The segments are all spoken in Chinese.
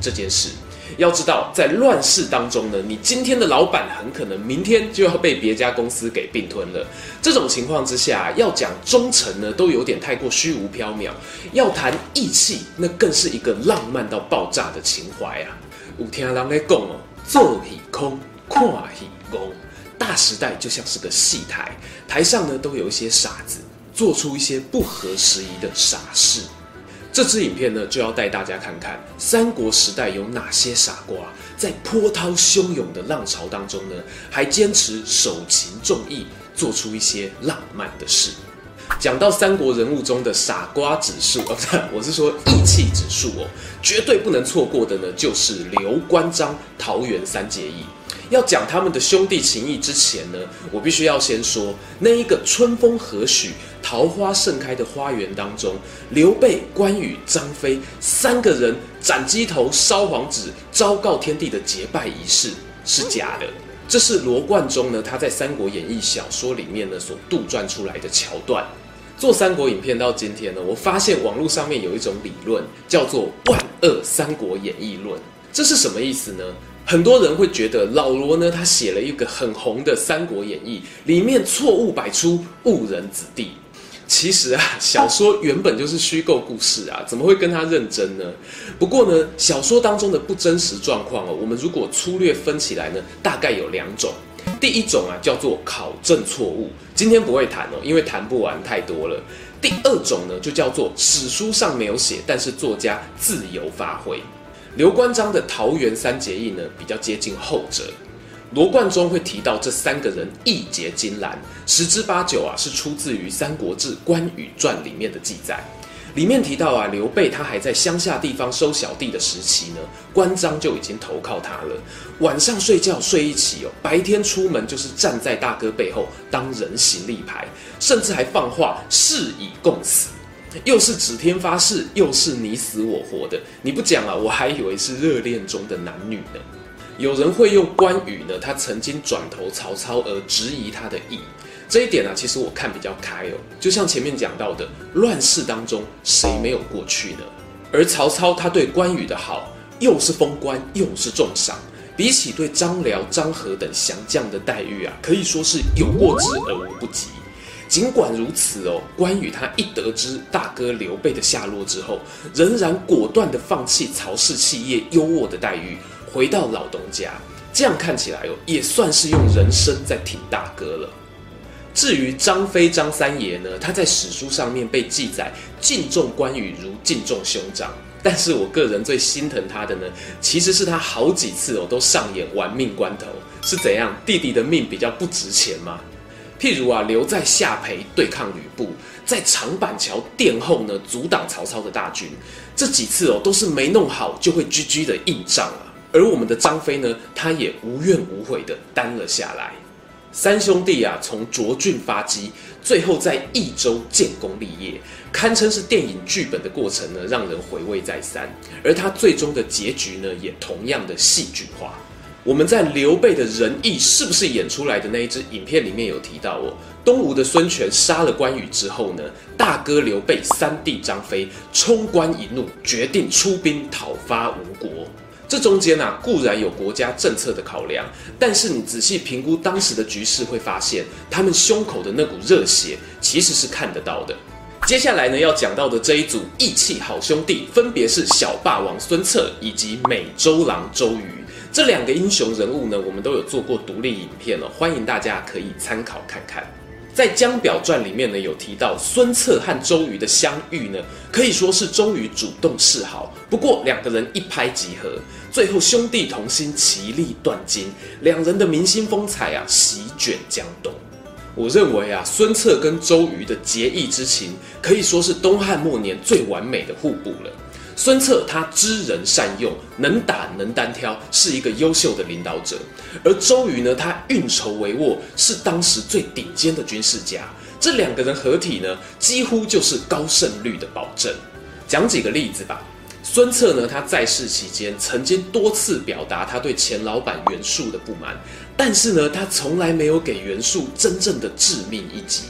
这件事，要知道，在乱世当中呢，你今天的老板很可能明天就要被别家公司给并吞了。这种情况之下，要讲忠诚呢，都有点太过虚无缥缈；要谈义气，那更是一个浪漫到爆炸的情怀啊！有听人在讲哦，做戏空，看戏功。大时代就像是个戏台，台上呢都有一些傻子，做出一些不合时宜的傻事。这支影片呢，就要带大家看看三国时代有哪些傻瓜，在波涛汹涌的浪潮当中呢，还坚持守情重义，做出一些浪漫的事。讲到三国人物中的傻瓜指数，哦，我是说义气指数哦，绝对不能错过的呢，就是刘关张桃园三结义。要讲他们的兄弟情谊之前呢，我必须要先说那一个春风和煦、桃花盛开的花园当中，刘备、关羽、张飞三个人斩鸡头、烧黄纸、昭告天地的结拜仪式是假的，这是罗贯中呢他在《三国演义》小说里面呢所杜撰出来的桥段。做三国影片到今天呢，我发现网络上面有一种理论叫做“万恶三国演义论”，这是什么意思呢？很多人会觉得老罗呢，他写了一个很红的《三国演义》，里面错误百出，误人子弟。其实啊，小说原本就是虚构故事啊，怎么会跟他认真呢？不过呢，小说当中的不真实状况哦，我们如果粗略分起来呢，大概有两种。第一种啊，叫做考证错误，今天不会谈哦，因为谈不完太多了。第二种呢，就叫做史书上没有写，但是作家自由发挥。刘关张的桃园三结义呢，比较接近后者。罗贯中会提到这三个人义结金兰，十之八九啊是出自于《三国志·关羽传》里面的记载。里面提到啊，刘备他还在乡下地方收小弟的时期呢，关张就已经投靠他了。晚上睡觉睡一起哦，白天出门就是站在大哥背后当人形立牌，甚至还放话誓以共死。又是指天发誓，又是你死我活的，你不讲啊，我还以为是热恋中的男女呢。有人会用关羽呢，他曾经转投曹操而质疑他的义，这一点呢、啊，其实我看比较开哦。就像前面讲到的，乱世当中谁没有过去呢？而曹操他对关羽的好，又是封官又是重赏，比起对张辽、张郃等降将的待遇啊，可以说是有过之而无不及。尽管如此哦，关羽他一得知大哥刘备的下落之后，仍然果断地放弃曹氏企业优渥的待遇，回到老东家。这样看起来哦，也算是用人生在挺大哥了。至于张飞张三爷呢，他在史书上面被记载敬重关羽如敬重兄长，但是我个人最心疼他的呢，其实是他好几次哦都上演玩命关头，是怎样？弟弟的命比较不值钱吗？譬如啊，留在下邳对抗吕布，在长板桥殿后呢，阻挡曹操的大军，这几次哦，都是没弄好就会 GG 的硬仗啊。而我们的张飞呢，他也无怨无悔的担了下来。三兄弟啊，从涿郡发迹，最后在益州建功立业，堪称是电影剧本的过程呢，让人回味再三。而他最终的结局呢，也同样的戏剧化。我们在刘备的仁义是不是演出来的那一支影片里面有提到哦，东吴的孙权杀了关羽之后呢，大哥刘备三弟张飞冲冠一怒，决定出兵讨伐吴国。这中间啊，固然有国家政策的考量，但是你仔细评估当时的局势，会发现他们胸口的那股热血其实是看得到的。接下来呢，要讲到的这一组义气好兄弟，分别是小霸王孙策以及美洲狼周瑜。这两个英雄人物呢，我们都有做过独立影片了，欢迎大家可以参考看看。在《江表传》里面呢，有提到孙策和周瑜的相遇呢，可以说是周瑜主动示好。不过两个人一拍即合，最后兄弟同心，其利断金，两人的明星风采啊，席卷江东。我认为啊，孙策跟周瑜的结义之情，可以说是东汉末年最完美的互补了。孙策他知人善用，能打能单挑，是一个优秀的领导者。而周瑜呢，他运筹帷幄，是当时最顶尖的军事家。这两个人合体呢，几乎就是高胜率的保证。讲几个例子吧。孙策呢，他在世期间曾经多次表达他对钱老板袁术的不满，但是呢，他从来没有给袁术真正的致命一击。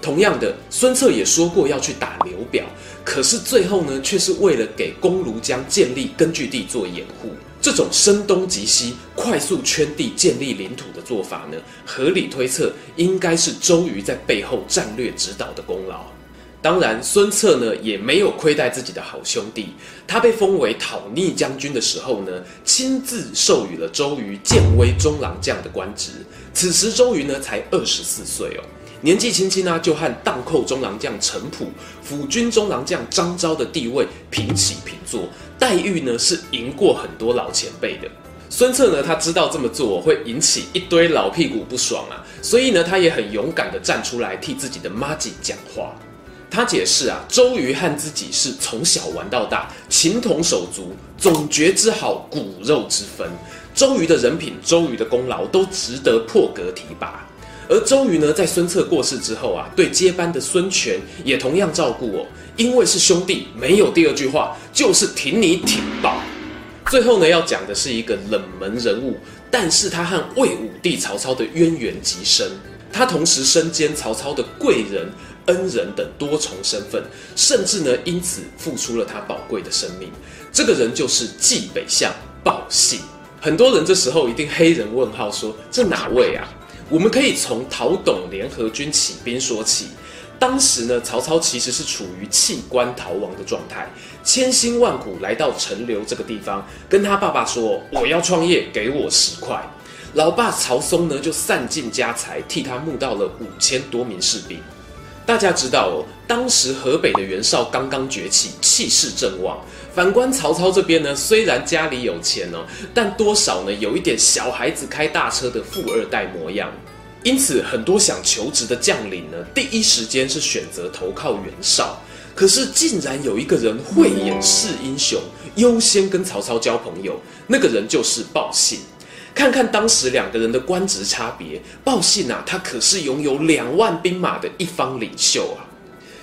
同样的，孙策也说过要去打刘表，可是最后呢，却是为了给公庐江建立根据地做掩护。这种声东击西、快速圈地建立领土的做法呢，合理推测应该是周瑜在背后战略指导的功劳。当然，孙策呢也没有亏待自己的好兄弟，他被封为讨逆将军的时候呢，亲自授予了周瑜建威中郎将的官职。此时周瑜呢才二十四岁哦。年纪轻轻呢，就和荡寇中郎将程普、辅军中郎将张昭的地位平起平坐，待遇呢是赢过很多老前辈的。孙策呢，他知道这么做会引起一堆老屁股不爽啊，所以呢，他也很勇敢地站出来替自己的麻吉讲话。他解释啊，周瑜和自己是从小玩到大，情同手足，总觉之好，骨肉之分。周瑜的人品、周瑜的功劳都值得破格提拔。而周瑜呢，在孙策过世之后啊，对接班的孙权也同样照顾哦，因为是兄弟，没有第二句话，就是挺你挺爆。最后呢，要讲的是一个冷门人物，但是他和魏武帝曹操的渊源极深，他同时身兼曹操的贵人、恩人等多重身份，甚至呢，因此付出了他宝贵的生命。这个人就是济北相鲍信。很多人这时候一定黑人问号说，这哪位啊？我们可以从讨董联合军起兵说起。当时呢，曹操其实是处于弃官逃亡的状态，千辛万苦来到陈留这个地方，跟他爸爸说：“我要创业，给我十块。”老爸曹嵩呢，就散尽家财替他募到了五千多名士兵。大家知道哦，当时河北的袁绍刚刚崛起，气势正旺。反观曹操这边呢，虽然家里有钱哦，但多少呢有一点小孩子开大车的富二代模样。因此，很多想求职的将领呢，第一时间是选择投靠袁绍。可是，竟然有一个人慧眼识英雄，优先跟曹操交朋友，那个人就是鲍信。看看当时两个人的官职差别，鲍信啊，他可是拥有两万兵马的一方领袖啊。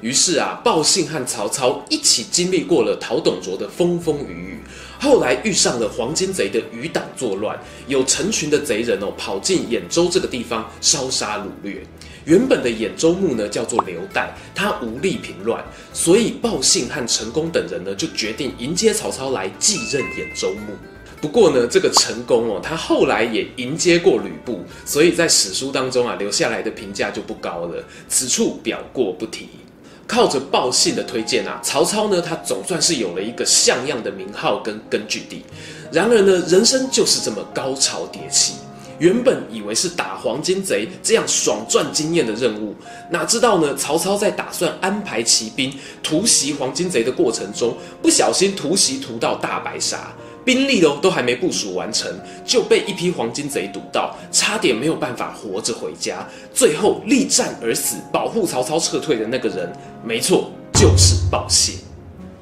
于是啊，鲍信和曹操一起经历过了讨董卓的风风雨雨，后来遇上了黄巾贼的余党作乱，有成群的贼人哦跑进兖州这个地方烧杀掳掠。原本的兖州牧呢叫做刘岱，他无力平乱，所以鲍信和陈宫等人呢就决定迎接曹操来继任兖州牧。不过呢，这个陈宫哦，他后来也迎接过吕布，所以在史书当中啊留下来的评价就不高了。此处表过不提。靠着鲍信的推荐啊，曹操呢他总算是有了一个像样的名号跟根据地。然而呢，人生就是这么高潮迭起。原本以为是打黄巾贼这样爽赚经验的任务，哪知道呢，曹操在打算安排骑兵突袭黄巾贼的过程中，不小心突袭突到大白鲨。兵力都都还没部署完成，就被一批黄巾贼堵到，差点没有办法活着回家。最后力战而死，保护曹操撤退的那个人，没错，就是鲍信。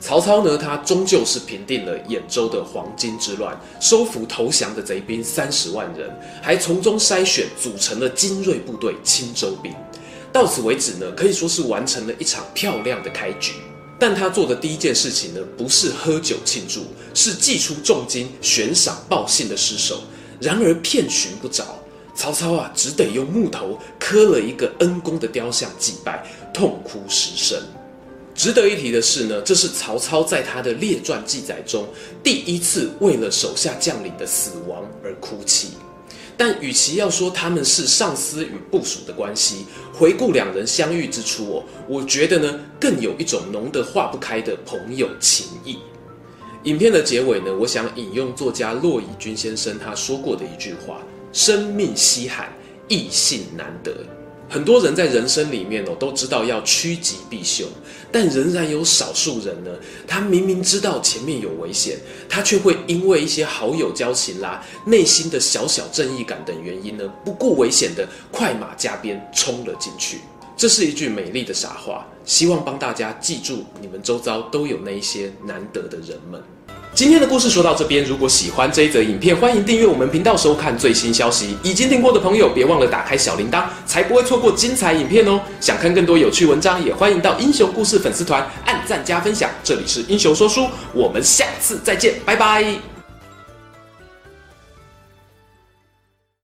曹操呢，他终究是平定了兖州的黄巾之乱，收服投降的贼兵三十万人，还从中筛选组成了精锐部队青州兵。到此为止呢，可以说是完成了一场漂亮的开局。但他做的第一件事情呢，不是喝酒庆祝，是祭出重金悬赏报信的尸首。然而遍寻不着，曹操啊，只得用木头刻了一个恩公的雕像祭拜，痛哭失声。值得一提的是呢，这是曹操在他的列传记载中第一次为了手下将领的死亡而哭泣。但与其要说他们是上司与部属的关系，回顾两人相遇之初哦，我觉得呢，更有一种浓得化不开的朋友情谊。影片的结尾呢，我想引用作家骆以军先生他说过的一句话：“生命稀罕，异性难得。”很多人在人生里面哦，都知道要趋吉避凶，但仍然有少数人呢，他明明知道前面有危险，他却会因为一些好友交情啦、内心的小小正义感等原因呢，不顾危险的快马加鞭冲了进去。这是一句美丽的傻话，希望帮大家记住，你们周遭都有那一些难得的人们。今天的故事说到这边，如果喜欢这一则影片，欢迎订阅我们频道收看最新消息。已经订过的朋友，别忘了打开小铃铛，才不会错过精彩影片哦。想看更多有趣文章，也欢迎到英雄故事粉丝团按赞加分享。这里是英雄说书，我们下次再见，拜拜。